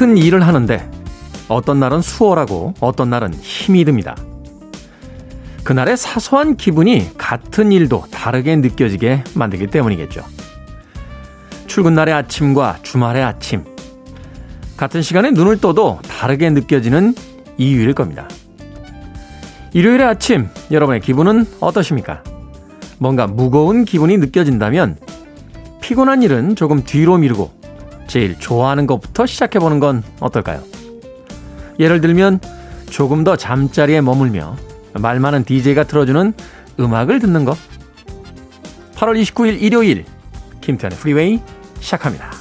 똑같은 일을 하는데 어떤 날은 수월하고 어떤 날은 힘이 듭니다. 그날의 사소한 기분이 같은 일도 다르게 느껴지게 만들기 때문이겠죠. 출근날의 아침과 주말의 아침. 같은 시간에 눈을 떠도 다르게 느껴지는 이유일 겁니다. 일요일의 아침, 여러분의 기분은 어떠십니까? 뭔가 무거운 기분이 느껴진다면 피곤한 일은 조금 뒤로 미루고 제일 좋아하는 것부터 시작해보는 건 어떨까요? 예를 들면 조금 더 잠자리에 머물며 말 많은 DJ가 틀어주는 음악을 듣는 것. 8월 29일 일요일 김태현의 프리웨이 시작합니다.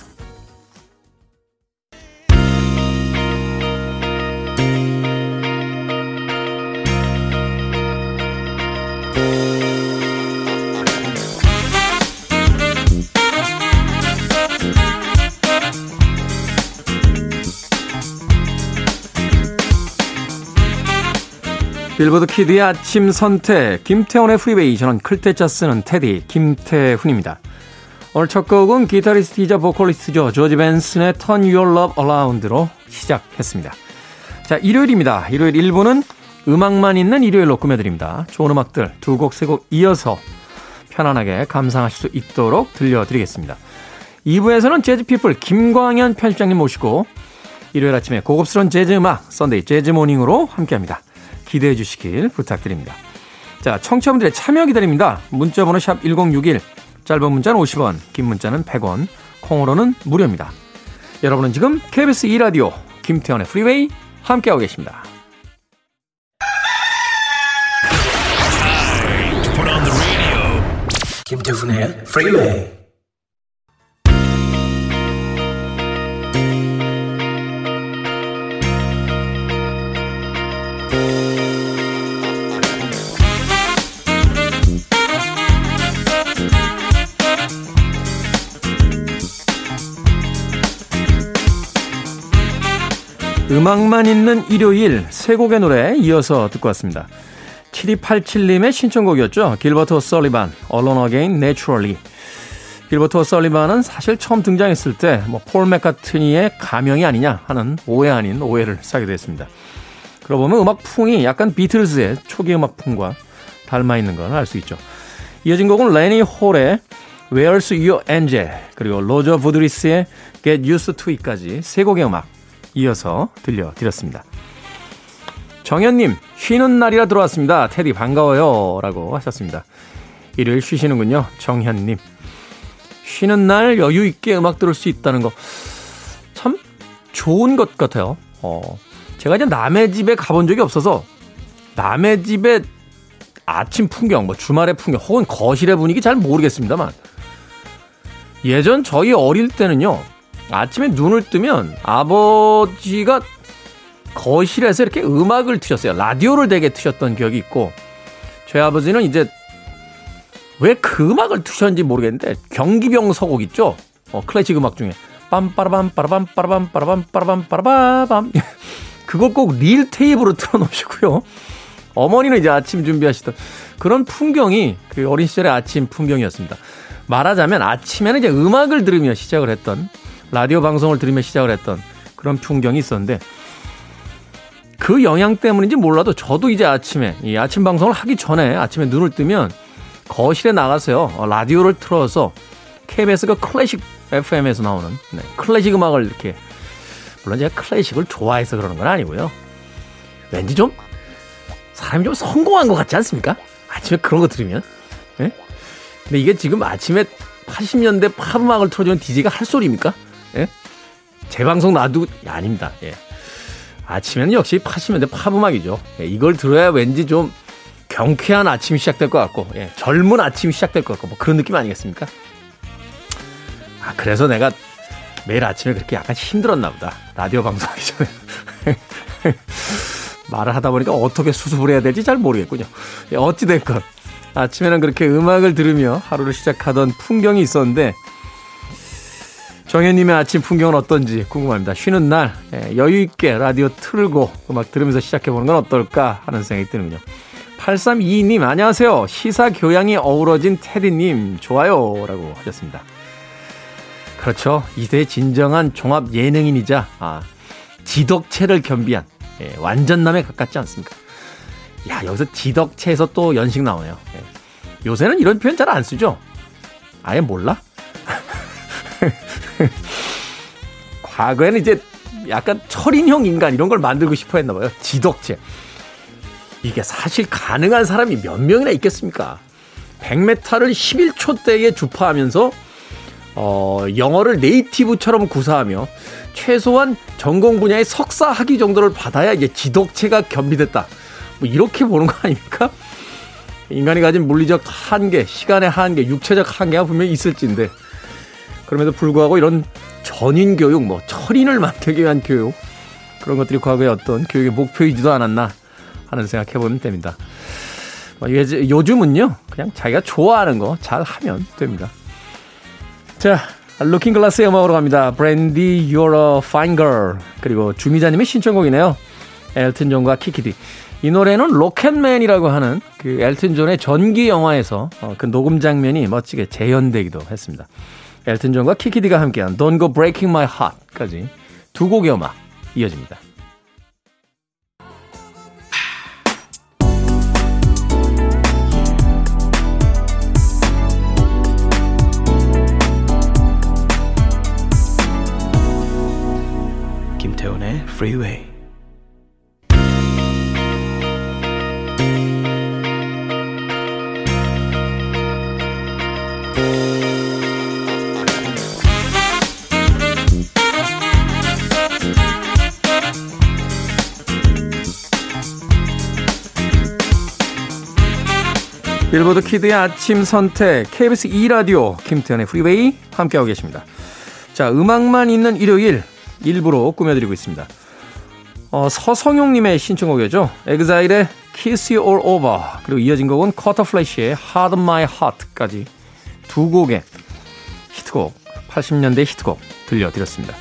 Billboard Kid의 아침 선택 김태훈의 Freeway 저는 클테짜 쓰는 테디 김태훈입니다. 오늘 첫 곡은 기타리스트이자 보컬리스트죠. 조지 벤슨의 Turn Your Love Around로 시작했습니다. 자 일요일입니다. 일요일 1부는 음악만 있는 일요일로 꾸며드립니다. 좋은 음악들 두 곡, 세 곡 이어서 편안하게 감상하실 수 있도록 들려드리겠습니다. 2부에서는 Jazz People 김광현 편집장님 모시고 일요일 아침에 고급스러운 재즈 음악 Sunday Jazz Morning으로 함께합니다. 기대해 주시길 부탁드립니다. 자, 청취자분들의 참여 기다립니다. 문자번호 샵 1061, 짧은 문자는 50원, 긴 문자는 100원, 콩으로는 무료입니다. 여러분은 지금 KBS 2라디오 김태훈의 Freeway 함께하고 계십니다. 김태훈의 Freeway 음악만 있는 일요일 세 곡의 노래 이어서 듣고 왔습니다. 7287님의 신청곡이었죠. 길버트 설리반, Alone Again Naturally. 길버트 설리반은 사실 처음 등장했을 때뭐폴 맥카트니의 가명이 아니냐 하는 오해 아닌 오해를 사게 됐습니다. 그러고 보면 음악 풍이 약간 비틀즈의 초기 음악 풍과 닮아 있는 걸 알 수 있죠. 이어진 곡은 레니 홀의 Where's Your Angel 그리고 로저 부드리스의 Get Used to It까지 세 곡의 음악 이어서 들려드렸습니다. 정현님, 쉬는 날이라 들어왔습니다. 테디 반가워요. 라고 하셨습니다. 일요일 쉬시는군요. 정현님. 쉬는 날 여유있게 음악 들을 수 있다는 거 참 좋은 것 같아요. 어, 제가 이제 남의 집에 가본 적이 없어서 남의 집에 아침 풍경, 뭐 주말의 풍경, 혹은 거실의 분위기 잘 모르겠습니다만 예전 저희 어릴 때는요, 아침에 눈을 뜨면 아버지가 거실에서 이렇게 음악을 트셨어요. 라디오를 되게 트셨던 기억이 있고, 저희 아버지는 이제 왜 그 음악을 트셨는지 모르겠는데, 경기병 서곡 있죠? 어, 클래식 음악 중에. 빰빠라밤, 빠라밤, 빠라밤, 빠라밤, 빠라밤, 빠라밤. 그걸 꼭 릴 테이프로 틀어놓으시고요. 어머니는 이제 아침 준비하시던 그런 풍경이 그 어린 시절의 아침 풍경이었습니다. 말하자면 아침에는 이제 음악을 들으며 시작을 했던 라디오 방송을 들으며 시작을 했던 그런 풍경이 있었는데 그 영향 때문인지 몰라도 저도 이제 아침에 이 아침 방송을 하기 전에 아침에 눈을 뜨면 거실에 나가서요 어, 라디오를 틀어서 KBS가 클래식 FM에서 나오는 네, 클래식 음악을 이렇게 물론 제가 클래식을 좋아해서 그러는 건 아니고요 왠지 좀 사람이 좀 성공한 것 같지 않습니까? 아침에 그런 거 들으면 네? 근데 이게 지금 아침에 80년대 팝 음악을 틀어주는 DJ가 할 소리입니까? 예? 재방송 놔두고 야, 아닙니다. 예. 아침에는 역시 80년대 팝음악이죠. 예, 이걸 들어야 왠지 좀 경쾌한 아침이 시작될 것 같고 예, 젊은 아침이 시작될 것 같고 뭐 그런 느낌 아니겠습니까? 아 그래서 내가 매일 아침에 그렇게 약간 힘들었나 보다. 라디오 방송하기 전에. 말을 하다 보니까 어떻게 수습을 해야 될지 잘 모르겠군요. 예, 어찌됐건 아침에는 그렇게 음악을 들으며 하루를 시작하던 풍경이 있었는데 정현님의 아침 풍경은 어떤지 궁금합니다. 쉬는 날 예, 여유 있게 라디오 틀고 음악 들으면서 시작해보는 건 어떨까 하는 생각이 드는군요. 8322님 안녕하세요. 시사 교양이 어우러진 테디님 좋아요 라고 하셨습니다. 그렇죠. 이세의 진정한 종합 예능인이자 아, 지덕체를 겸비한 예, 완전남에 가깝지 않습니까? 야 여기서 지덕체에서 또 연식 나오네요. 예. 요새는 이런 표현 잘 안 쓰죠. 아예 몰라? 과거에는 이제 약간 철인형 인간 이런 걸 만들고 싶어 했나 봐요. 지덕체. 이게 사실 가능한 사람이 몇 명이나 있겠습니까? 100m를 11초대에 주파하면서 어, 영어를 네이티브처럼 구사하며 최소한 전공 분야의 석사 학위 정도를 받아야 이제 지덕체가 겸비됐다. 뭐 이렇게 보는 거 아닙니까? 인간이 가진 물리적 한계, 시간의 한계, 육체적 한계가 분명히 있을진데 그럼에도 불구하고 이런 전인 교육, 뭐 철인을 만들기 위한 교육 그런 것들이 과거의 어떤 교육의 목표이지도 않았나 하는 생각해 보면 됩니다. 뭐 요즘은요, 그냥 자기가 좋아하는 거 잘 하면 됩니다. 자, Looking Glass의 음악으로 갑니다. Brandy, You're a Fine Girl. 그리고 주미자님의 신청곡이네요. 엘튼 존과 키키디. 이 노래는 Rocketman이라고 하는 그 엘튼 존의 전기 영화에서 어, 그 녹음 장면이 멋지게 재현되기도 했습니다. 엘튼 존과 키키디가 함께한 Don't Go Breaking My Heart까지 두 곡의 음악 이어집니다. 김태훈의 Freeway Billboard Kid의 아침 선택 KBS 2 라디오 김태훈의 Freeway 함께하고 계십니다. 자 음악만 있는 일요일 1부로 꾸며드리고 있습니다. 어, 서성용님의 신청곡이죠. Exile의 Kiss You All Over 그리고 이어진 곡은 Quarterflash의 Harden My Heart까지 두 곡의 히트곡 80년대 히트곡 들려드렸습니다.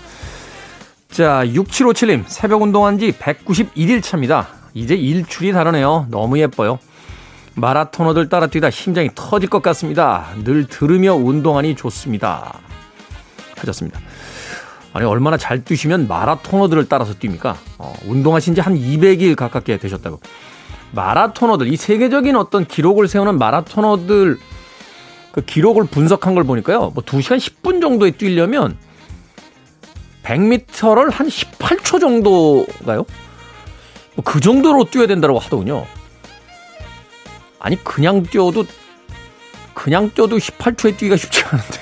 자 6757님 새벽 운동한 지 191일 차입니다. 이제 일출이 다르네요. 너무 예뻐요. 마라토너들 따라 뛰다 심장이 터질 것 같습니다. 늘 들으며 운동하니 좋습니다. 하셨습니다. 아니, 얼마나 잘 뛰시면 마라토너들을 따라서 뜁니까? 어, 운동하신 지 한 200일 가깝게 되셨다고. 마라토너들, 이 세계적인 어떤 기록을 세우는 마라토너들 그 기록을 분석한 걸 보니까요. 뭐 2시간 10분 정도에 뛰려면 100m를 한 18초 정도가요? 뭐 그 정도로 뛰어야 된다고 하더군요. 아니 그냥 뛰어도 그냥 뛰어도 18초에 뛰기가 쉽지 않은데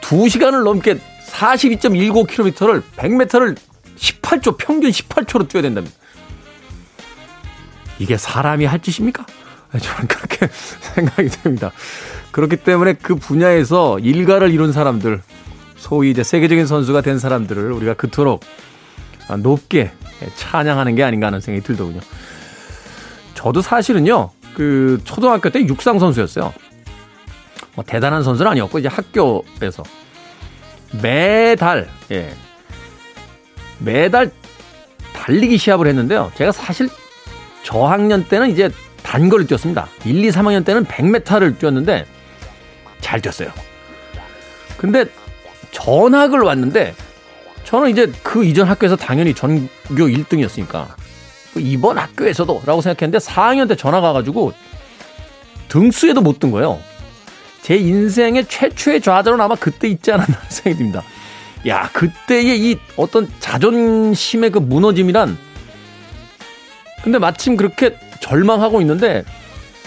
2시간을 넘게 42.19km를 100m를 18초 평균 18초로 뛰어야 된답니다. 이게 사람이 할 짓입니까? 네, 저는 그렇게 생각이 됩니다. 그렇기 때문에 그 분야에서 일가를 이룬 사람들, 소위 이제 세계적인 선수가 된 사람들을 우리가 그토록 높게 찬양하는 게 아닌가 하는 생각이 들더군요. 저도 사실은요, 그 초등학교 때 육상 선수였어요. 뭐 대단한 선수는 아니었고 이제 학교에서 매달 예 매달 달리기 시합을 했는데요. 제가 사실 저학년 때는 이제 단거리 뛰었습니다. 1, 2, 3학년 때는 100m를 뛰었는데 잘 뛰었어요. 근데 전학을 왔는데 저는 이제 그 이전 학교에서 당연히 전교 1등이었으니까 이번 학교에서도 라고 생각했는데 4학년 때 전화 가가지고 등수에도 못 든 거예요. 제 인생의 최초의 좌절은 아마 그때 있지 않았나 생각이 듭니다. 야, 그때의 이 어떤 자존심의 그 무너짐이란 근데 마침 그렇게 절망하고 있는데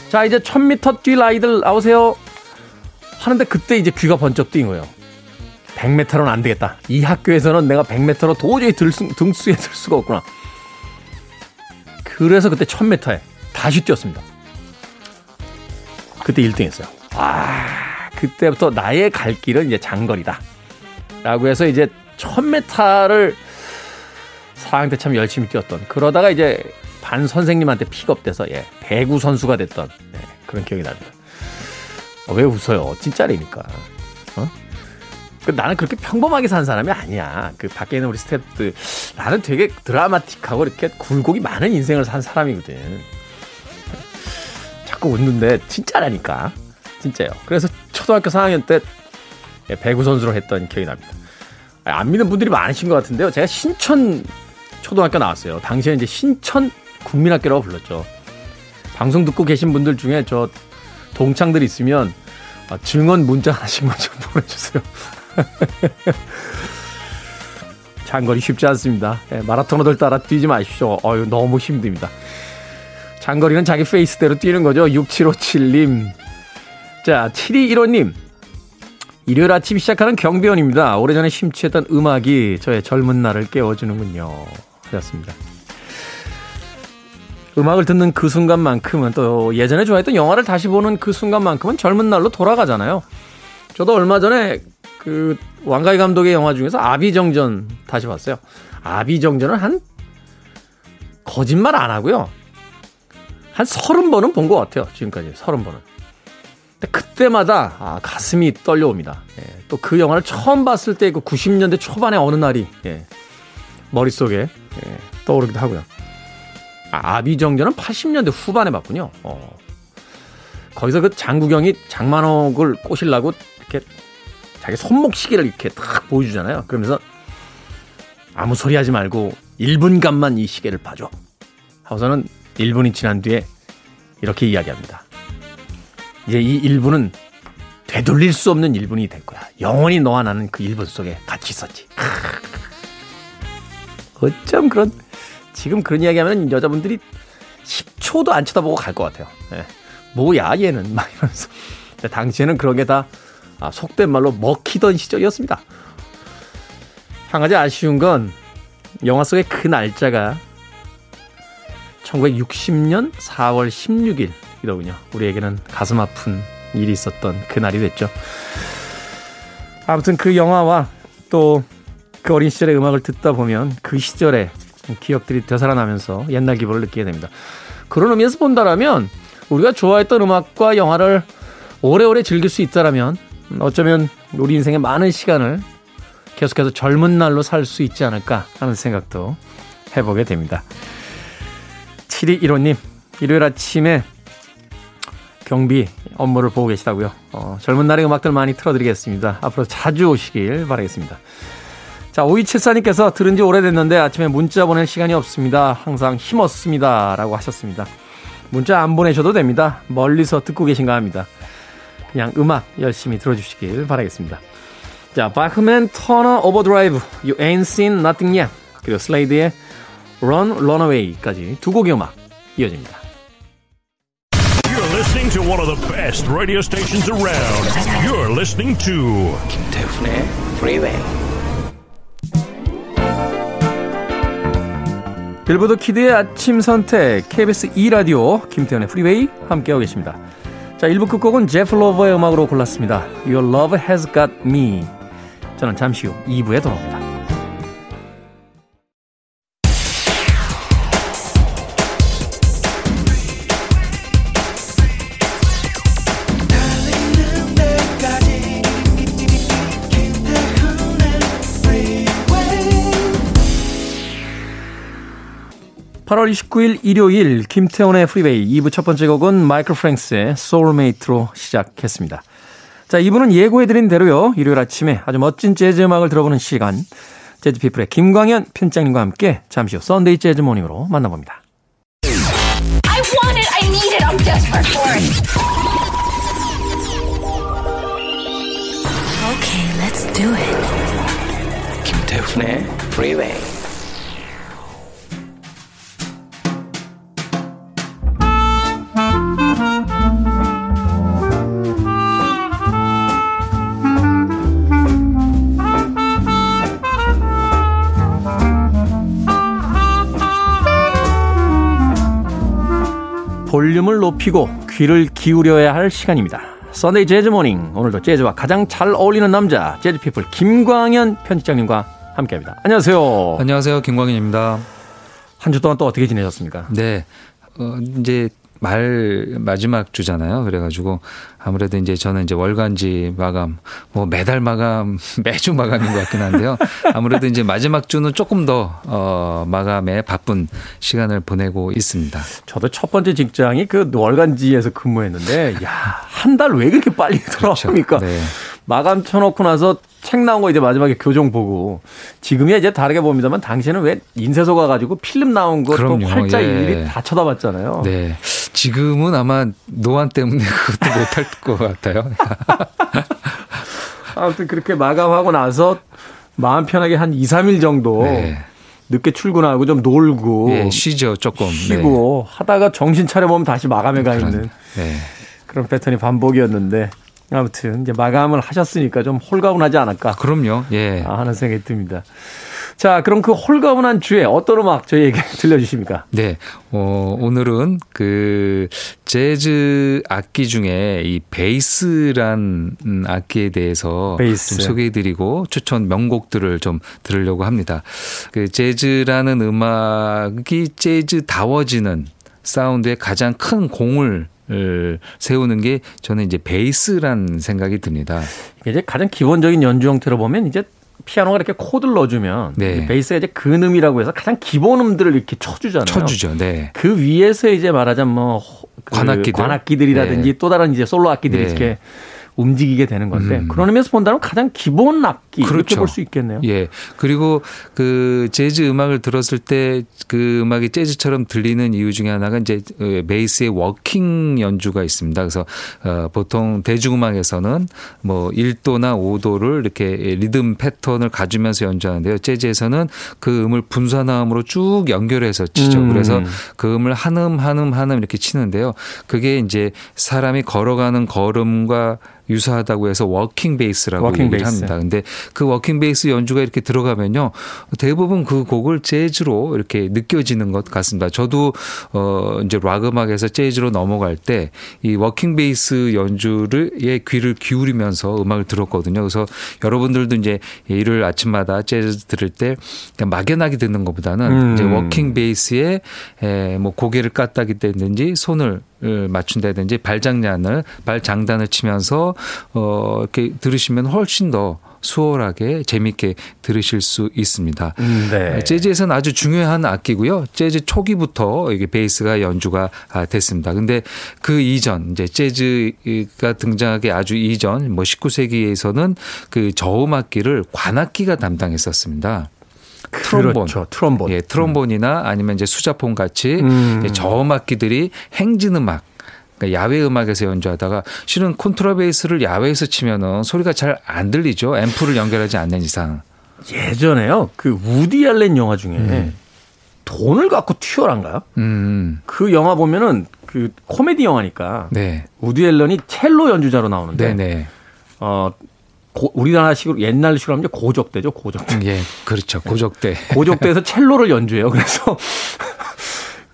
자, 이제 1000m 뛸 아이들 나오세요. 하는데 그때 이제 귀가 번쩍 뛴 거예요. 100m로는 안 되겠다. 이 학교에서는 내가 100m로 도저히 들수, 등수에 들 수가 없구나. 그래서 그때 1000m에 다시 뛰었습니다. 그때 1등 했어요. 아, 그때부터 나의 갈 길은 이제 장거리다. 라고 해서 이제 1000m를 4학년 때 참 열심히 뛰었던 그러다가 이제 반 선생님한테 픽업돼서 예, 배구 선수가 됐던 예, 그런 기억이 납니다. 어, 왜 웃어요? 진짜라니까. 어? 그 나는 그렇게 평범하게 산 사람이 아니야. 그 밖에 있는 우리 스태프들 나는 되게 드라마틱하고 이렇게 굴곡이 많은 인생을 산 사람이거든. 자꾸 웃는데 진짜라니까. 진짜요. 그래서 초등학교 4학년 때 예, 배구 선수로 했던 기억이 납니다. 안 믿는 분들이 많으신 것 같은데요. 제가 신천 초등학교 나왔어요. 당시에 이제 신천 국민학교라고 불렀죠. 방송 듣고 계신 분들 중에 저 동창들 있으면 아, 증언 문자 하나씩만 좀 보내주세요. 장거리 쉽지 않습니다. 예, 마라토너들 따라 뛰지 마십시오. 어유 너무 힘듭니다. 장거리는 자기 페이스대로 뛰는 거죠. 6757님. 자, 7215님. 일요일 아침 시작하는 경비원입니다. 오래전에 심취했던 음악이 저의 젊은 날을 깨워주는군요. 하셨습니다. 음악을 듣는 그 순간만큼은 또 예전에 좋아했던 영화를 다시 보는 그 순간만큼은 젊은 날로 돌아가잖아요. 저도 얼마 전에 그 왕가희 감독의 영화 중에서 아비정전 다시 봤어요. 아비정전은 한 거짓말 안 하고요. 한 서른 번은 본 것 같아요. 지금까지 서른 번은. 그때마다 아, 가슴이 떨려옵니다. 예, 또그 영화를 처음 봤을 때 그 90년대 초반의 어느 날이 예, 머릿속에 예, 떠오르기도 하고요. 아, 아비정전은 80년대 후반에 봤군요. 어. 거기서 그 장국영이 장만옥을 꼬시려고 이렇게 자기 손목 시계를 이렇게 딱 보여주잖아요. 그러면서 아무 소리 하지 말고 1분간만 이 시계를 봐줘. 하고서는 1분이 지난 뒤에 이렇게 이야기합니다. 이제 이 1분은 되돌릴 수 없는 1분이 될 거야. 영원히 너와 나는 그 1분 속에 같이 있었지. 어쩜 그런 지금 그런 이야기 하면 여자분들이 10초도 안 쳐다보고 갈 것 같아요. 예. 뭐야, 얘는. 막 이러면서. 당시에는 그런 게 다, 아, 속된 말로 먹히던 시절이었습니다. 한 가지 아쉬운 건, 영화 속의 그 날짜가 1960년 4월 16일이더군요. 우리에게는 가슴 아픈 일이 있었던 그 날이 됐죠. 아무튼 그 영화와 또 그 어린 시절의 음악을 듣다 보면 그 시절에 기억들이 되살아나면서 옛날 기분을 느끼게 됩니다. 그런 의미에서 본다라면 우리가 좋아했던 음악과 영화를 오래오래 즐길 수 있다라면 어쩌면 우리 인생의 많은 시간을 계속해서 젊은 날로 살 수 있지 않을까 하는 생각도 해보게 됩니다. 7215님, 일요일 아침에 경비 업무를 보고 계시다고요. 어, 젊은 날의 음악들 많이 틀어드리겠습니다. 앞으로 자주 오시길 바라겠습니다. 자, 5274님께서 들은 지 오래됐는데 아침에 문자 보낼 시간이 없습니다. 항상 힘 얻습니다. 라고 하셨습니다. 문자 안 보내셔도 됩니다. 멀리서 듣고 계신가 합니다. 그냥 음악 열심히 들어주시길 바라겠습니다. 자, Bachman-Turner Overdrive, You Ain't Seen Nothing Yet, 그리고 Slade의 Run, Runaway까지 두 곡의 음악 이어집니다. You're listening to one of the best radio stations around. You're listening to 김태훈의 Freeway. Billboard Kid의 아침 선택 KBS 2라디오 김태훈의 Freeway 함께하고 계십니다. 자 1부 끝곡은 제프 로버의 음악으로 골랐습니다. Your Love Has Got Me 저는 잠시 후 2부에 돌아옵니다. 8월 29일 일요일 김태훈의 Freeway 2부 첫 번째 곡은 마이클 프랭스의 Soulmate로 시작했습니다. 자, 2부는 예고해드린 대로요. 일요일 아침에 아주 멋진 재즈 음악을 들어보는 시간. Jazz People의 김광현 편집장님과 함께 잠시 후 Sunday Jazz Morning으로 만나봅니다. I want it. I need it. I'm desperate for it. Okay, let's do it. 김태훈의 Freeway. 볼륨을 높이고 귀를 기울여야 할 시간입니다. Sunday Jazz Morning. 오늘도 재즈와 가장 잘 어울리는 남자, Jazz People 김광현 편집장님과 함께합니다. 안녕하세요. 안녕하세요. 김광현입니다. 한 주 동안 또 어떻게 지내셨습니까? 네. 어, 이제 말 마지막 주잖아요. 그래가지고 아무래도 이제 저는 이제 월간지 마감, 뭐 매달 마감, 매주 마감인 것 같긴 한데요. 아무래도 이제 마지막 주는 조금 더 어, 마감에 바쁜 시간을 보내고 있습니다. 저도 첫 번째 직장이 그 월간지에서 근무했는데, 야, 한 달 왜 그렇게 빨리 돌아옵니까? 네. 마감 쳐놓고 나서 책 나온 거 이제 마지막에 교정 보고 지금이야 이제 다르게 봅니다만 당시에는 왜 인쇄소 가가지고 필름 나온 거또 그럼요. 활짝 예. 일일이 다 쳐다봤잖아요. 네. 지금은 아마 노안 때문에 그것도 못할 것 같아요. 아무튼 그렇게 마감하고 나서 마음 편하게 한 2, 3일 정도 네. 늦게 출근하고 좀 놀고 예, 쉬죠, 조금. 네. 쉬고 하다가 정신 차려 보면 다시 마감에 가 있는 네. 그런 패턴이 반복이었는데 아무튼 이제 마감을 하셨으니까 좀 홀가분하지 않을까 그럼요. 예. 하는 생각이 듭니다. 자, 그럼 그 홀가분한 주에 어떤 음악 저희에게 들려주십니까? 네. 어, 오늘은 그 재즈 악기 중에 이 베이스란 음, 악기에 대해서 베이스. 좀 소개해 드리고 추천 명곡들을 좀 들으려고 합니다. 그 재즈라는 음악이 재즈다워지는 사운드에 가장 큰 공을 을 세우는 게 저는 이제 베이스란 생각이 듭니다. 이제 가장 기본적인 연주 형태로 보면 이제 피아노가 이렇게 코드를 넣어주면 네. 이 베이스가 이제 근음이라고 해서 가장 기본 음들을 이렇게 쳐주잖아요. 쳐주죠. 네. 그 위에서 이제 말하자면 뭐 호- 그 관악기들. 관악기들이라든지 네. 또 다른 이제 솔로 악기들이 네. 이렇게 움직이게 되는 건데 음. 그런 의미에서 본다면 가장 기본 악기 이렇게 그렇죠. 볼수 있겠네요. 예. 그리고 그 재즈 음악을 들었을 때 그 음악이 재즈처럼 들리는 이유 중에 하나가 이제 어, 베이스의 walking 연주가 있습니다. 그래서 어 보통 대중음악에서는 뭐 1도나 5도를 이렇게 리듬 패턴을 가지면서 연주하는데요. 재즈에서는 그 음을 분산화음으로 쭉 연결해서 치죠. 음. 그래서 그 음을 한 음 한 음 한 음 이렇게 치는데요. 그게 이제 사람이 걸어가는 걸음과 유사하다고 해서 walking bass라고 walking 얘기를 베이스. 합니다. 근데 그 walking bass 연주가 이렇게 들어가면요. 대부분 그 곡을 재즈로 이렇게 느껴지는 것 같습니다. 저도 어 이제 락 음악에서 재즈로 넘어갈 때 이 walking bass 연주를에 귀를 기울이면서 음악을 들었거든요. 그래서 여러분들도 이제 일요일 아침마다 재즈 들을 때 그냥 막연하게 듣는 것보다는 음. 이제 walking bass에 에 뭐 고개를 까딱한다든지 손을 을 맞춘다든지 발장난을 발장단을 치면서 어 이렇게 들으시면 훨씬 더 수월하게 재미있게 들으실 수 있습니다. 음, 네. 재즈에서는 아주 중요한 악기고요. 재즈 초기부터 이게 베이스가 연주가 아, 됐습니다. 근데 그 이전 이제 재즈가 등장하기 아주 이전 뭐 19세기에서는 그 저음 악기를 관악기가 담당했었습니다. 트롬본. 그렇죠. 트롬본. 예, 트롬본이나 아니면 이제 수자폰 같이 음. 저음 악기들이 행진 음악 그러니까 야외 음악에서 연주하다가 실은 콘트라베이스를 야외에서 치면은 소리가 잘 안 들리죠. 앰프를 연결하지 않는 이상. 예전에요. 그 우디 알렌 영화 중에 돈을 갖고 튀어란가요? 음. 그 영화 보면은 그 코미디 영화니까 네. 우디 앨런이 첼로 연주자로 나오는데 네, 네. 어 고- 우리나라식으로 옛날식으로 하면 이제 고적대죠 고적대 예, 그렇죠. 고적대. 고적대에서 첼로를 연주해요 그래서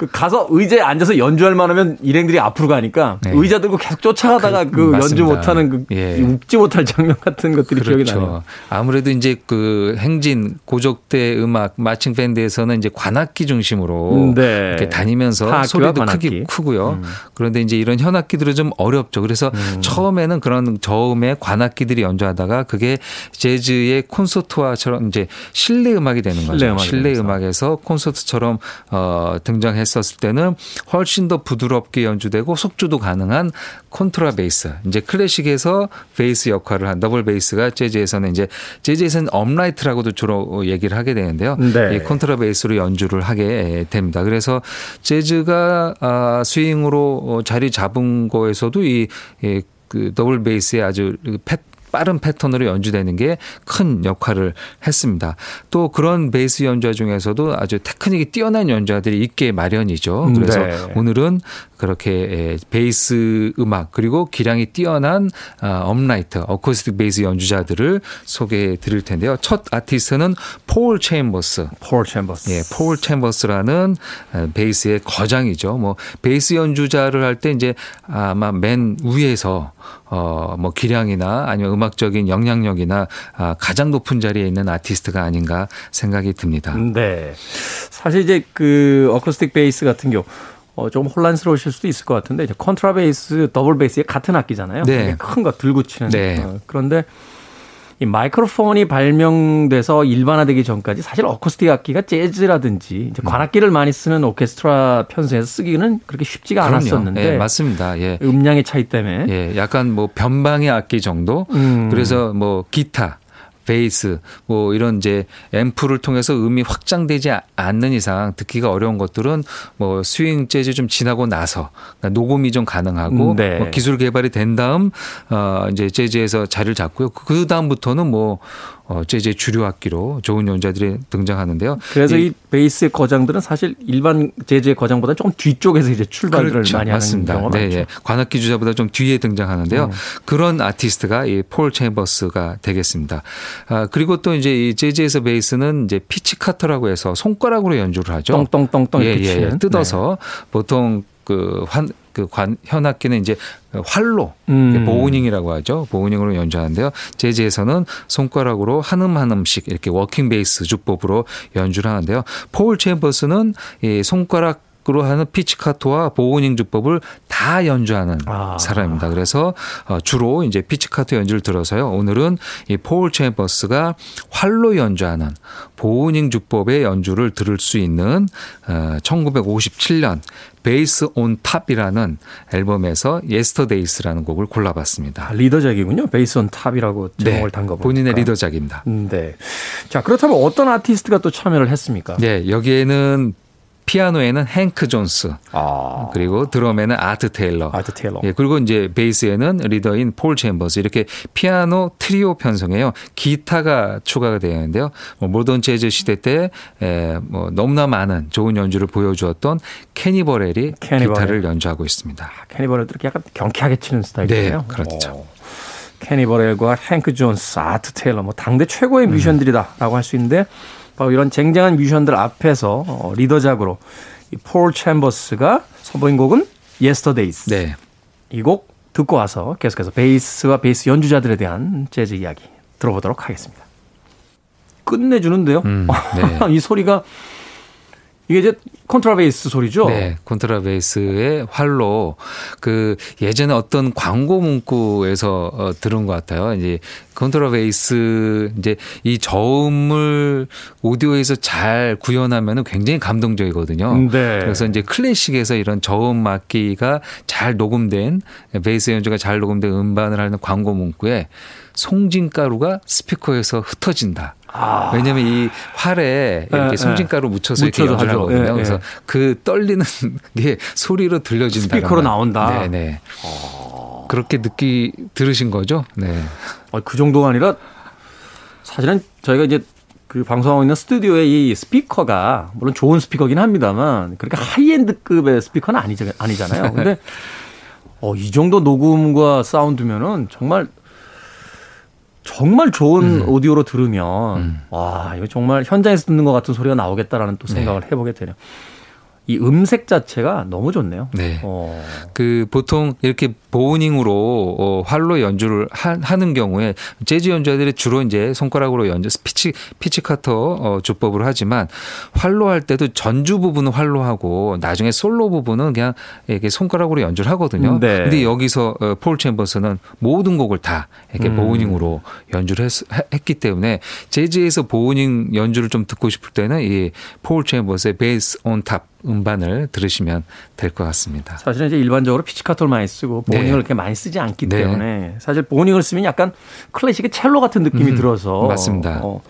그 가서 의자에 앉아서 연주할 만하면 일행들이 앞으로 가니까 네. 의자 들고 계속 쫓아가다가 그, 그, 연주. 못하는 그 예. 웃지 못할 장면 같은 것들이 기억이 나요. 그렇죠. 아무래도 이제 그 행진 고적대 음악 마칭 밴드에서는 이제 관악기 중심으로 음, 네. 이렇게 다니면서 소리도. 크기 크고요. 그런데 이제 이런 현악기들은 좀 어렵죠. 그래서 음. 처음에는 그런 저음의 관악기들이 연주하다가 그게 재즈의 콘서트화처럼 이제 실내 음악이 되는 실내 거죠. 실내 되면서. 음악에서 콘서트처럼 어 등장 했었을 때는 훨씬 더 부드럽게 연주되고 속주도 가능한 콘트라베이스. 이제 클래식에서 베이스 역할을 한 더블 베이스가 재즈에서는 이제 재즈에서는 upright라고도 주로 얘기를 하게 되는데요. 네. 이 콘트라베이스로 연주를 하게 됩니다. 그래서 재즈가 아, 스윙으로 어, 자리 잡은 거에서도 이 예, 그 더블 베이스의 아주 패 빠른 패턴으로 연주되는 게 큰 역할을 했습니다. 또 그런 베이스 연주자 중에서도 아주 테크닉이 뛰어난 연주자들이 있게 마련이죠. 그래서 네. 오늘은 그렇게 에, 베이스 음악 그리고 기량이 뛰어난 아, upright, 어쿠스틱 베이스 연주자들을 소개해 드릴 텐데요. 첫 아티스트는 폴 체인버스. 폴 챔버스. 예, 폴 챔버스라는 어, 베이스의 거장이죠. 뭐 베이스 연주자를 할 때 이제 아마 맨 위에서 어뭐 기량이나 아니면 음악적인 영향력이나 아, 가장 높은 자리에 있는 아티스트가 아닌가 생각이 듭니다. 네. 사실 이제 그 어쿠스틱 베이스 같은 경우 어, 좀 혼란스러우실 수도 있을 것 같은데 이제 컨트라 베이스, 더블 베이스의 같은 악기잖아요. 네. 큰거 들고 치는. 네. 어, 그런데 이 마이크로폰이 발명돼서 일반화되기 전까지 사실 어쿠스틱 악기가 재즈라든지 이제 관악기를 많이 쓰는 오케스트라 편성에서 쓰기는 그렇게 쉽지가 그럼요. 않았었는데 예, 맞습니다. 예. 음량의 차이 때문에 예, 약간 뭐 변방의 악기 정도. 음. 그래서 뭐 기타, 베이스, 뭐 이런 이제 앰프를 통해서 음이 확장되지 아- 않는 이상 듣기가 어려운 것들은 뭐 스윙 재즈 좀 지나고 나서 그러니까 녹음이 좀 가능하고 음, 네. 뭐 기술 개발이 된 다음 어 이제 재즈에서 자리를 잡고요. 그 다음부터는 뭐 어, 재즈의 주류 악기로 좋은 연주자들이 등장하는데요. 그래서 이- 이 베이스의 거장들은 사실 일반 재즈의 거장보다 조금 뒤쪽에서 이제 출발을 그렇죠. 많이 맞습니다. 하는 경우가 네, 많죠. 예. 관악기 주자보다 좀 뒤에 등장하는데요. 음. 그런 아티스트가 이폴 챔버스가 되겠습니다. 아, 그리고 또 이제 이 재즈에서 베이스는 이제 피치카토라고 해서 손가락으로 연주를 하죠. 똥똥똥똥 예, 예, 예. 뜯어서 보통 그 환, 그 관, 현악기는 이제 활로 음. bowing이라고 하죠. bowing으로 연주하는데요. 재즈에서는 손가락으로 한음 한 음씩 이렇게 walking bass 주법으로 연주를 하는데요. 폴 챔버스는 이 손가락 으로 하는 피치카토와 bowing 주법을 다 연주하는 아. 사람입니다. 그래서 어, 주로 이제 피치카토 연주를 들어서요. 오늘은 이 폴 챔버스가 활로 연주하는 bowing 주법의 연주를 들을 수 있는 어, 1957년 Bass on Top이라는 앨범에서 Yesterdays라는 곡을 골라봤습니다. 아, 리더작이군요. Bass on Top이라고 제목을 단거 보니까. 네. 본인의 리더작입니다. 음, 네. 자, 그렇다면 어떤 아티스트가 또 참여를 했습니까? 네, 여기에는 피아노에는 행크 존스, 아, 그리고 드럼에는 아트 테일러, 아트 테일러. 예, 그리고 이제 베이스에는 리더인 폴 챔버스 이렇게 피아노 트리오 편성해요. 기타가 추가가 되어 있는데요. 뭐 모던 재즈 시대 때 에, 뭐 너무나 많은 좋은 연주를 보여주었던 케니 버렐이 케니 기타를 연주하고 있습니다. 케니 버렐도 이렇게 약간 경쾌하게 치는 스타일이에요. 네, 그렇죠. 어. 케니 버렐과 행크 존스, 아트 테일러, 뭐 당대 최고의 음. 뮤지션들이다라고 할수 있는데 바로 이런 쟁쟁한 뮤지션들 앞에서 어, 리더작으로 이폴 챔버스가 선보인 곡은 Yesterdays. 네. 이 곡 듣고 와서 계속해서 베이스와 베이스 연주자들에 대한 재즈 이야기 들어보도록 하겠습니다. 끝내주는데요. 음, 네. 이 소리가 이게 이제 컨트라베이스 소리죠. 네, 콘트라베이스의 활로 그 예전에 어떤 광고 문구에서 어, 들은 것 같아요. 이제 콘트라베이스 이제 이 저음을 오디오에서 잘 구현하면 굉장히 감동적이거든요. 네. 그래서 이제 클래식에서 이런 저음 악기가 잘 녹음된 베이스 연주가 잘 녹음된 음반을 하는 광고 문구에 송진가루가 스피커에서 흩어진다. 아. 왜냐하면 이 활에 예, 이렇게 예. 송진가루 묻혀서 이렇게 연주를 하죠. 하거든요. 예, 예. 그래서 그 떨리는 게 소리로 들려진다. 스피커로 나온다. 네네. 그렇게 느끼 들으신 거죠? 네. 어, 그 정도가 아니라 사실은 저희가 이제 그 방송하고 있는 스튜디오의 이 스피커가 물론 좋은 스피커긴 합니다만 그렇게 하이엔드급의 스피커는 아니잖아요. 근데 어, 이 정도 녹음과 사운드면은 정말 정말 좋은 오디오로 들으면 와 이거 정말 현장에서 듣는 것 같은 소리가 나오겠다라는 또 생각을 해보게 되네요. 이 음색 자체가 너무 좋네요. 네. 어. 그 보통 이렇게 bowing으로 어, 활로 연주를 하, 는 경우에 재즈 연주자들이 주로 이제 손가락으로 연주 피치 피치카토 어, 주법으로 하지만 활로 할 때도 전주 부분은 활로 하고 나중에 솔로 부분은 그냥 이렇게 손가락으로 연주를 하거든요. 네. 근데 여기서 어, 폴 챔버스는 모든 곡을 다 이렇게 음. bowing으로 연주를 했, 했기 때문에 재즈에서 bowing 연주를 좀 듣고 싶을 때는 이 폴 챔버스의 Bass on Top 음반을 들으시면 될 것 같습니다. 사실은 이제 일반적으로 피치카토를 많이 쓰고 bowing을 네. 그렇게 많이 쓰지 않기 네. 때문에 사실 bowing을 쓰면 약간 클래식의 첼로 같은 느낌이 음, 들어서 맞습니다. 어,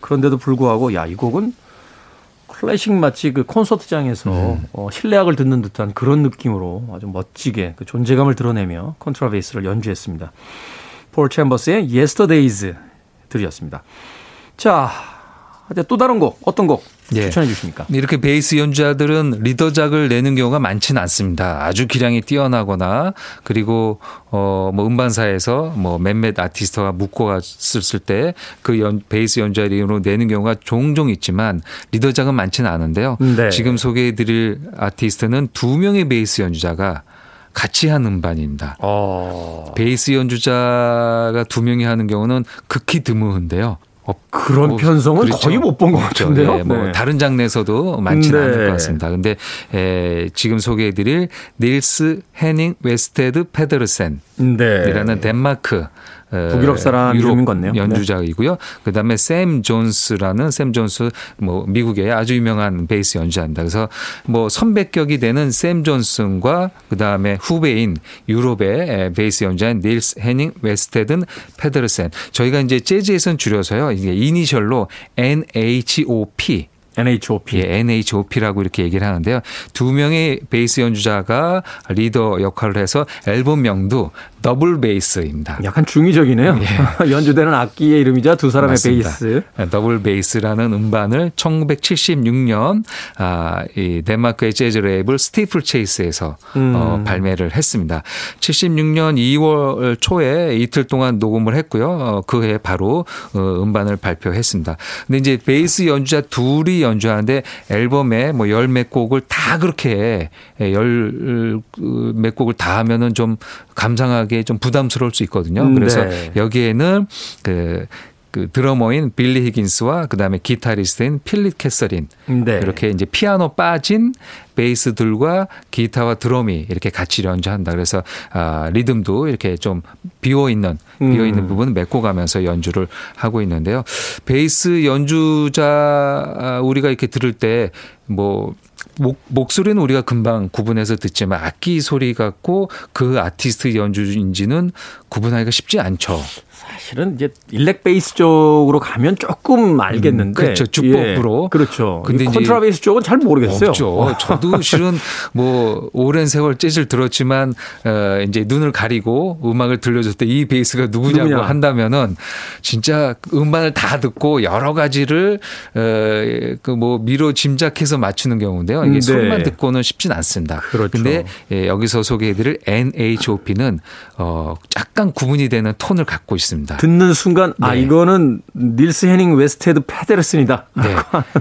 그런데도 불구하고 야 이 곡은 클래식 마치 그 콘서트장에서 음. 어, 실내악을 듣는 듯한 그런 느낌으로 아주 멋지게 그 존재감을 드러내며 컨트라베이스를 연주했습니다. 폴 챔버스의 Yesterdays 들이었습니다. 자, 또 다른 곡 어떤 곡 예. 추천해 주십니까? 이렇게 베이스 연주자들은 리더작을 내는 경우가 많지는 않습니다. 아주 기량이 뛰어나거나 그리고 어뭐 음반사에서 뭐 몇몇 아티스트가 묶어갔을 때그 베이스 연주자로 내는 경우가 종종 있지만 리더작은 많지는 않은데요. 네. 지금 소개해 드릴 아티스트는 두 명의 베이스 연주자가 같이 한 음반입니다. 어, 베이스 연주자가 두 명이 하는 경우는 극히 드무한데요. 어, 그런 뭐, 편성은 그렇죠. 거의 못 본것 그렇죠. 같은데요. 예, 뭐 네. 다른 장르에서도 많지는 네. 않을 것 같습니다. 근데 에, 지금 소개해드릴 닐스 헤닝 외르스테드 페데르센이라는 네. 덴마크 어, 북유럽 사람 유럽 이름인 것 같네요. 연주자이고요. 그다음에 샘 존스라는 샘 존스 뭐 미국의 아주 유명한 베이스 연주자입니다. 그래서 뭐 선배격이 되는 샘 존스와 그다음에 후배인 유럽의 베이스 연주자인 닐스 헤닝 외르스테드 페더르센. 저희가 이제 재즈에서는 줄여서요. 이게 이니셜로 NHOP NHOP. 예, NHOP라고 이렇게 얘기를 하는데요. 두 명의 베이스 연주자가 리더 역할을 해서 앨범명도 더블 베이스입니다. 약간 중의적이네요. 연주되는 악기의 이름이자 두 사람의 예. 맞습니다. 베이스. 더블 베이스라는 음반을 1976년 아, 이 덴마크의 재즈 레이블 스티플 체이스에서 음. 어, 발매를 했습니다. 76년 2월 초에 이틀 동안 녹음을 했고요. 어, 그해 바로 어, 음반을 발표했습니다. 근데 이제 베이스 연주자 둘이 연주하는데 앨범에 뭐 열 몇 곡을 다 그렇게 열 몇 곡을 다 하면은 좀 감상하기에 좀 부담스러울 수 있거든요. 그래서 네. 여기에는 그, 그 드러머인 빌리 히긴스와 그다음에 기타리스트인 필립 캐서린 네. 이렇게 이제 피아노 빠진 베이스들과 기타와 드럼이 이렇게 같이 연주한다. 그래서 아 리듬도 이렇게 좀 비어 있는 비어 있는 음. 부분을 메꿔가면서 연주를 하고 있는데요. 베이스 연주자 아, 우리가 이렇게 들을 때뭐 목, 목소리는 우리가 금방 구분해서 듣지만 악기 소리 같고 그 아티스트 연주인지는 구분하기가 쉽지 않죠. 사실은 이제 일렉 베이스 쪽으로 가면 조금 알겠는데. 음, 그렇죠. 주법으로. 예, 그렇죠. 근데 근데 이제 컨트라 베이스 쪽은 잘 모르겠어요. 없죠. 저도 실은 뭐 오랜 세월 재즈를 들었지만 어 이제 눈을 가리고 음악을 들려줄 때 이 베이스가 누구냐고 누구냐. 한다면은 진짜 음반을 다 듣고 여러 가지를 어그 뭐 미뤄 짐작해서 맞추는 경우인데요. 이게 음, 네. 소리만 듣고는 쉽진 않습니다. 그렇죠. 근데 예, 여기서 소개해드릴 NHOP는 어 약간 구분이 되는 톤을 갖고 있습니다. 듣는 순간 아 네. 이거는 닐스 헤닝 웨스테드 페데르슨이다. 네.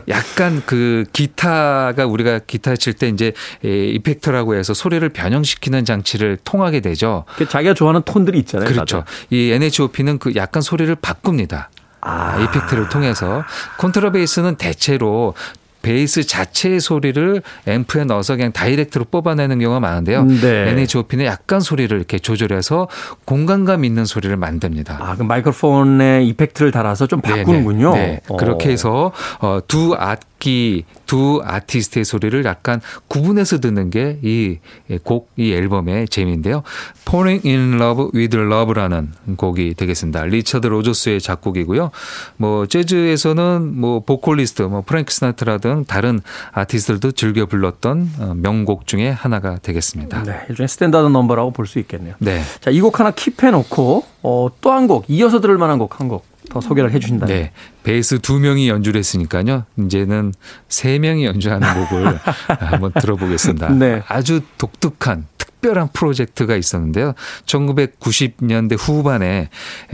약간 그 기타가 우리가 기타 칠 때 이제 에, 이펙터라고 해서 소리를 변형시키는 장치를 통하게 되죠. 그 자기가 좋아하는 톤들이 있잖아요. 그렇죠. 이 NHOP는 그 약간 소리를 바꿉니다. 아, 이펙트를 통해서 콘트라베이스는 대체로 베이스 자체의 소리를 앰프에 넣어서 그냥 다이렉트로 뽑아내는 경우가 많은데요. 네. NHOP는 약간 소리를 이렇게 조절해서 공간감 있는 소리를 만듭니다. 아, 그 마이크로폰에 이펙트를 달아서 좀 바꾸는군요. 네, 네. 어. 그렇게 해서 어, 두 악기, 두 아티스트의 소리를 약간 구분해서 듣는 게 이 곡, 이 앨범의 재미인데요. Falling in Love with Love라는 곡이 되겠습니다. 리처드 로저스의 작곡이고요. 뭐 재즈에서는 뭐 보컬리스트, 뭐 프랭크 시나트라 등 다른 아티스트들도 즐겨 불렀던 어, 명곡 중에 하나가 되겠습니다. 네, 일종의 스탠다드 넘버라고 볼 수 있겠네요. 네. 자, 이 곡 하나 keep해 놓고 어, 또 한 곡, 이어서 들을 만한 곡 한 곡 더 소개를 해 주신다면. 네. 베이스 두 명이 연주를 했으니까요. 이제는 세 명이 연주하는 곡을 한번 들어보겠습니다. 네. 아주 독특한 특별한 프로젝트가 있었는데요. 1990년대 후반에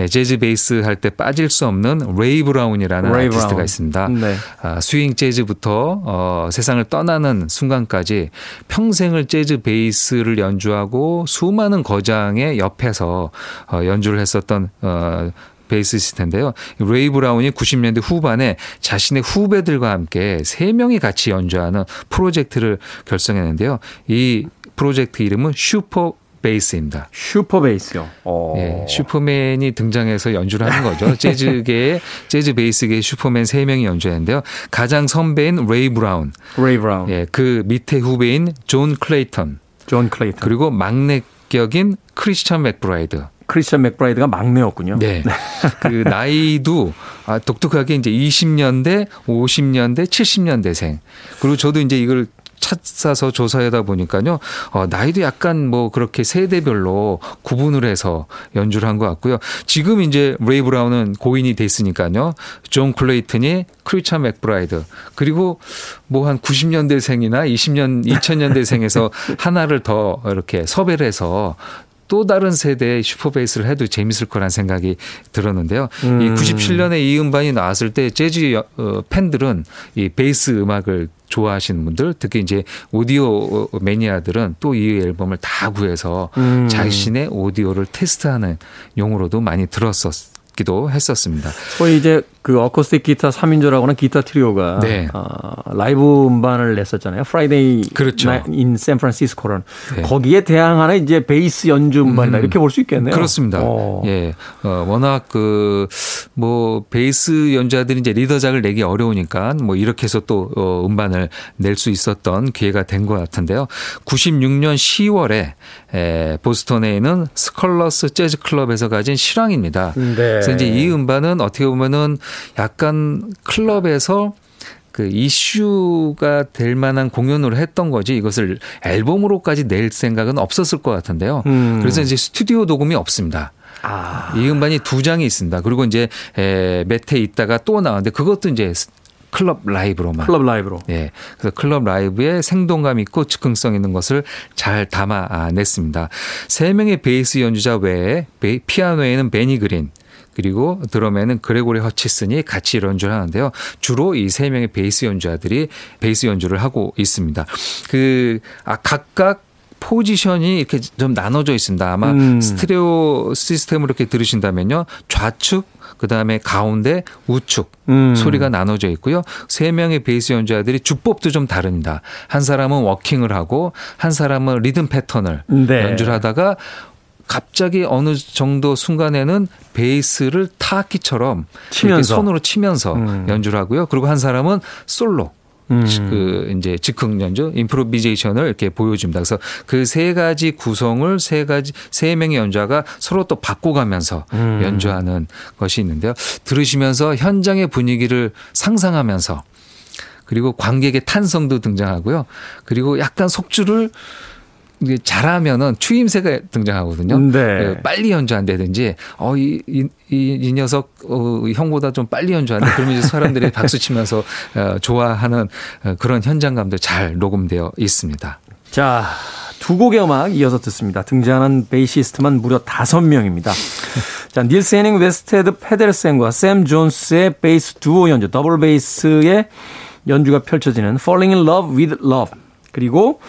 재즈 베이스 할 때 빠질 수 없는 레이 브라운이라는 레이 아티스트가 브라운. 있습니다. 네. 아, 스윙 재즈부터 어, 세상을 떠나는 순간까지 평생을 재즈 베이스를 연주하고 수많은 거장의 옆에서 어, 연주를 했었던 어, 베이시스트인데요. 레이 브라운이 90년대 후반에 자신의 후배들과 함께 세 명이 같이 연주하는 프로젝트를 결성했는데요. 이 프로젝트 이름은 슈퍼 베이스입니다. 슈퍼 베이스요. 어. 예, 슈퍼맨이 등장해서 연주를 하는 거죠. 재즈계의 재즈 베이스계의 슈퍼맨 세 명이 연주했는데요. 가장 선배인 레이 브라운, 레이 브라운, 예, 그 밑에 후배인 존 클레이턴, 존 클레이턴, 그리고 막내 격인 크리스천 맥브라이드. 크리스천 맥브라이드가 막내였군요. 네. 그 나이도 아, 독특하게 이제 20년대, 50년대, 70년대생. 그리고 저도 이제 이걸 찾아서 조사하다 보니까요. 어, 나이도 약간 뭐 그렇게 세대별로 구분을 해서 연주를 한 것 같고요. 지금 이제 레이 브라운은 고인이 됐으니까요. 존 클레이튼이 크리스천 맥브라이드 그리고 뭐 한 90년대생이나 20년 2000년대생에서 하나를 더 이렇게 섭외를 해서 또 다른 세대의 슈퍼베이스를 해도 재밌을 거란 생각이 들었는데요. 음. 이 97년에 이 음반이 나왔을 때 재즈 여- 어, 팬들은 이 베이스 음악을 좋아하시는 분들 특히 이제 오디오 매니아들은 또 이 앨범을 다 구해서 음. 자신의 오디오를 테스트하는 용으로도 많이 들었었 기도 했었습니다. 소위 이제 그 어쿠스틱 기타 3인조라고는 기타 트리오가 네. 어, 라이브 음반을 냈었잖아요. Friday 그렇죠. in San Francisco는 네. 거기에 대항하는 이제 베이스 연주 음반이다 이렇게 볼 수 있겠네요. 그렇습니다. 어. 예. 어, 워낙 그, 뭐, 베이스 연주자들이 이제 리더작을 내기 어려우니까 뭐 이렇게 해서 또 어, 음반을 낼 수 있었던 기회가 된 것 같은데요. 96년 10월에 에, 보스턴에 있는 스컬러스 재즈 클럽에서 가진 실황입니다. 네. 그래서 이제 이 음반은 어떻게 보면은 약간 클럽에서 그 이슈가 될 만한 공연으로 했던 거지 이것을 앨범으로까지 낼 생각은 없었을 것 같은데요. 음. 그래서 이제 스튜디오 녹음이 없습니다. 아. 이 음반이 두 장이 있습니다. 그리고 이제 에, 몇해 있다가 또 나왔는데 그것도 이제 스- 클럽 라이브로만. 클럽 라이브로. 예. 그래서 클럽 라이브에 생동감 있고 즉흥성 있는 것을 잘 담아냈습니다. 세 명의 베이스 연주자 외에 피아노에는 베니 그린 그리고 드럼에는 그레고리 허치슨이 같이 연주를 하는데요. 주로 이 세 명의 베이스 연주자들이 베이스 연주를 하고 있습니다. 그 아, 각각 포지션이 이렇게 좀 나눠져 있습니다. 아마 음. 스테레오 시스템으로 이렇게 들으신다면요. 좌측, 그 다음에 가운데, 우측 음. 소리가 나눠져 있고요. 세 명의 베이스 연주자들이 주법도 좀 다릅니다. 한 사람은 워킹을 하고 한 사람은 리듬 패턴을 네. 연주를 하다가 갑자기 어느 정도 순간에는 베이스를 타악기처럼 치면서. 이렇게 손으로 치면서 음. 연주를 하고요. 그리고 한 사람은 솔로 음. 그 이제 즉흥 연주, 임프로비제이션을 이렇게 보여줍니다. 그래서 그 세 가지 구성을 세 가지 세 명의 연주자가 서로 또 바꿔가면서 음. 연주하는 것이 있는데요. 들으시면서 현장의 분위기를 상상하면서 그리고 관객의 탄성도 등장하고요. 그리고 약간 속주를 잘하면은 추임새가 등장하거든요. 네. 예, 빨리 연주한다든지 어이 이, 이, 이 녀석 어, 형보다 좀 빨리 연주한다. 그러면 이제 사람들이 박수 치면서 어, 좋아하는 어, 그런 현장감도 잘 녹음되어 있습니다. 자, 두 곡의 음악 이어서 듣습니다. 등장하는 베이시스트만 무려 다섯 명입니다. 자, 닐스 해닝 웨스테드 페델센과 샘 존스의 베이스 두오 연주, 더블 베이스의 연주가 펼쳐지는 Falling in Love with Love. 그리고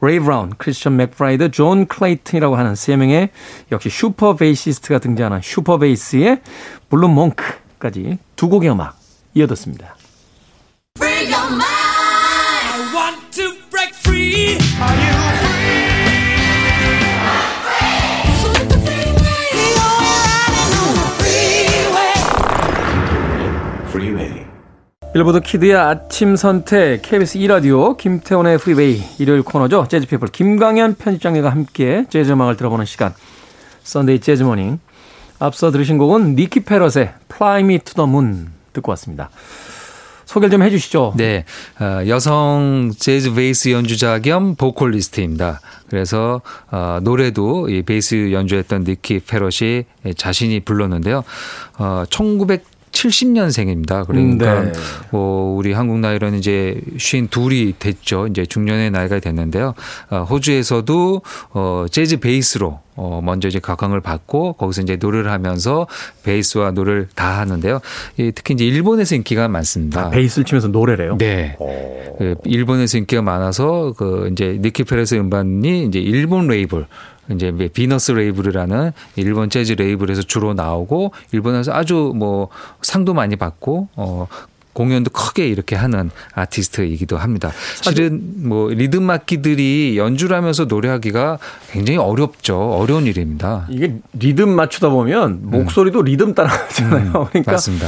레이 브라운, 크리스천 맥브라이드, 존 클레이튼이라고 하는 세 명의 역시 슈퍼 베이시스트가 등장하는 슈퍼 베이스의 Blue Monk까지 두 곡의 음악 이어듣습니다. 빌보드 Kid의 아침 선택 KBS 2라디오 김태훈의 Freeway 일요일 코너죠. 재즈피플 김광현 편집장님과 함께 재즈 음악을 들어보는 시간 Sunday Jazz Morning 앞서 들으신 곡은 니키 페럿의 Fly Me to the Moon 듣고 왔습니다. 소개를 좀 해주시죠. 네, 어, 여성 재즈 베이스 연주자 겸 보컬리스트입니다. 그래서 어, 노래도 이 베이스 연주했던 니키 페럿이 자신이 불렀는데요. 어, 1970년생입니다. 그러니까 네. 뭐 우리 한국 나이로는 이제 쉰 둘이 됐죠. 이제 중년의 나이가 됐는데요. 어, 호주에서도 어, 재즈 베이스로 어, 먼저 이제 각광을 받고 거기서 이제 노래를 하면서 베이스와 노래를 다 하는데요. 이 특히 이제 일본에서 인기가 많습니다. 아, 베이스를 치면서 노래래요. 네. 그 일본에서 인기가 많아서 그 이제 니키 패럿 음반이 이제 일본 레이블 이제 비너스 레이블이라는 일본 재즈 레이블에서 주로 나오고 일본에서 아주 뭐 상도 많이 받고 어 공연도 크게 이렇게 하는 아티스트이기도 합니다. 실은 뭐 리듬 악기들이 연주를 하면서 노래하기가 굉장히 어렵죠. 어려운 일입니다. 이게 리듬 맞추다 보면 목소리도 리듬 따라가잖아요. 그러니까 음. 맞습니다.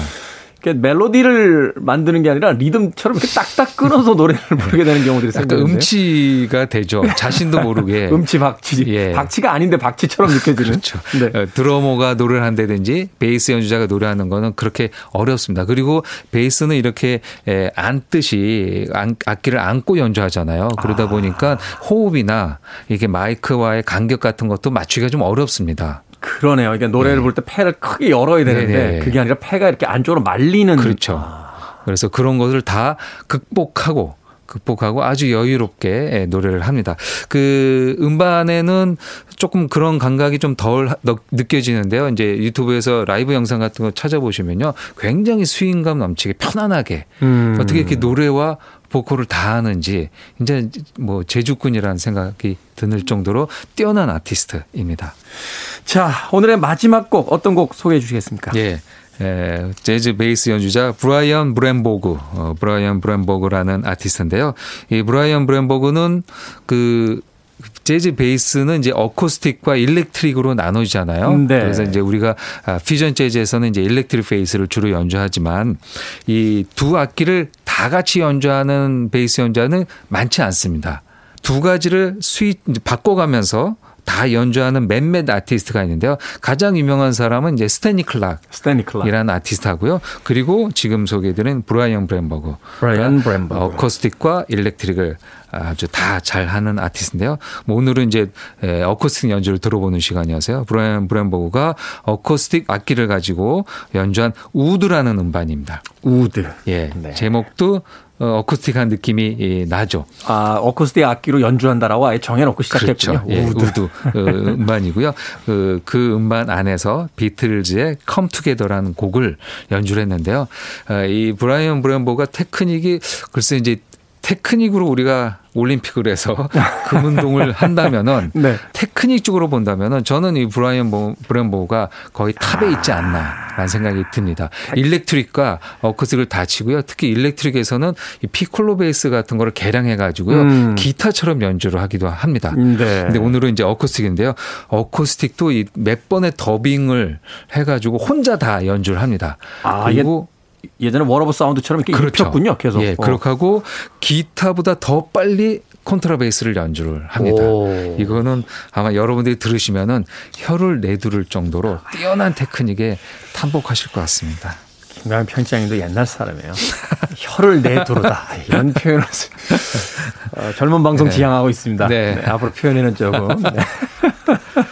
멜로디를 만드는 게 아니라 리듬처럼 이렇게 딱딱 끊어서 노래를 부르게 되는 경우들이 생기는데. 음치가 되죠. 자신도 모르게. 음치 박치. 예. 박치가 아닌데 박치처럼 느껴지는. 그렇죠. 네. 어, 드러머가 노래를 한다든지 베이스 연주자가 노래하는 거는 그렇게 어렵습니다. 그리고 베이스는 이렇게 에, 앉듯이 안- 악기를 안고 연주하잖아요. 그러다 보니까 호흡이나 이게 마이크와의 간격 같은 것도 맞추기가 좀 어렵습니다. 그러네요. 그러니까 노래를 볼때 폐를 크게 열어야 되는데 네네. 그게 아니라 폐가 이렇게 안쪽으로 말리는. 그렇죠. 그래서 그런 것을 다 극복하고 극복하고 아주 여유롭게 예, 노래를 합니다. 그 음반에는 조금 그런 감각이 좀 덜 느껴지는데요. 이제 유튜브에서 라이브 영상 같은 거 찾아보시면요. 굉장히 스윙감 넘치게 편안하게 음. 어떻게 이렇게 노래와 보컬을 다 하는지 이제 뭐 제주꾼이라는 생각이 드는 정도로 뛰어난 아티스트입니다. 자, 오늘의 마지막 곡 어떤 곡 소개해 주시겠습니까? 예. 에, 재즈 베이스 연주자 브라이언 브롬버그, 어, 브라이언 브롬버그라는 아티스트인데요. 이 브라이언 브롬버그는 그 재즈 베이스는 이제 어쿠스틱과 일렉트릭으로 나눠지잖아요. 네. 그래서 이제 우리가 아, 퓨전 재즈에서는 이제 일렉트릭 베이스를 주로 연주하지만 이 두 악기를 다 같이 연주하는 베이스 연주자는 많지 않습니다. 두 가지를 스위 바꿔가면서 다 연주하는 몇몇 아티스트가 있는데요. 가장 유명한 사람은 이제 스탠리 클락. 스탠리 클락. 이라는 아티스트하고요. 그리고 지금 소개해드린 브라이언 브롬버그. 브라이언 브롬버그. 어쿠스틱과 일렉트릭을 아주 다 잘하는 아티스트인데요. 뭐 오늘은 이제 에, 어쿠스틱 연주를 들어보는 시간이어서요. 브라이언 브롬버그가 어쿠스틱 악기를 가지고 연주한 Wood라는 음반입니다. Wood. 예, 네. 제목도 어, 어쿠스틱한 느낌이 예, 나죠. 아, 어쿠스틱 악기로 연주한다라고 아예 정해놓고 시작했군요. 그렇죠. 예, Wood. 어, 음반이고요. 그, 그 음반 안에서 비틀즈의 Come Together라는 곡을 연주를 했는데요. 어, 이 브라이언 브롬버그가 테크닉이 글쎄 이제 테크닉으로 우리가 올림픽을 해서 금은동을 한다면은 네. 테크닉 쪽으로 본다면은 저는 이 브라이언 보- 브롬버그가 거의 탑에 있지 않나라는 생각이 듭니다. 일렉트릭과 어쿠스틱을 다 치고요. 특히 일렉트릭에서는 이 피콜로 베이스 같은 거를 개량해 가지고요. 음. 기타처럼 연주를 하기도 합니다. 네. 근데 오늘은 이제 어쿠스틱인데요. 어쿠스틱도 이 몇 번의 더빙을 해 가지고 혼자 다 연주를 합니다. 아, 그리고 예전에 Wall of Sound처럼 이렇게 그렇죠. 입혔군요. 계속. 예, 어. 그렇게 하고 기타보다 더 빨리 콘트라베이스를 연주를 합니다. 오. 이거는 아마 여러분들이 들으시면은 혀를 내두를 정도로 뛰어난 테크닉에 탄복하실 것 같습니다. 김가연 편집장님도 옛날 사람이에요. 혀를 내두르다. 이런 표현을 쓰- 어, 젊은 방송 네. 지향하고 있습니다. 네. 네, 앞으로 표현에는 조금. 네.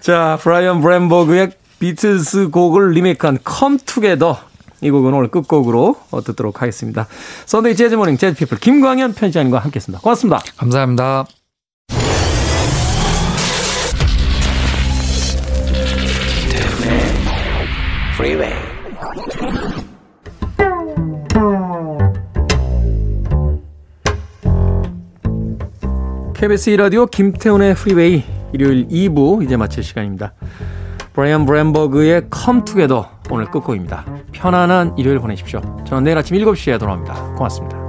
자, 브라이언 브롬버그의 비틀스 곡을 리메이크한 Together. 이 곡은 오늘 끝곡으로 어, 듣도록 하겠습니다. Sunday Jazz Morning 재즈 피플 김광현 편집장님과 함께 했습니다. 고맙습니다. 감사합니다. KBS 2라디오 김태훈의 프리웨이 일요일 2부 이제 마칠 시간입니다. 브라이언 브롬버그의 Come Together 오늘 끝곡입니다. 편안한 일요일 보내십시오. 저는 내일 아침 7시에 돌아옵니다. 고맙습니다.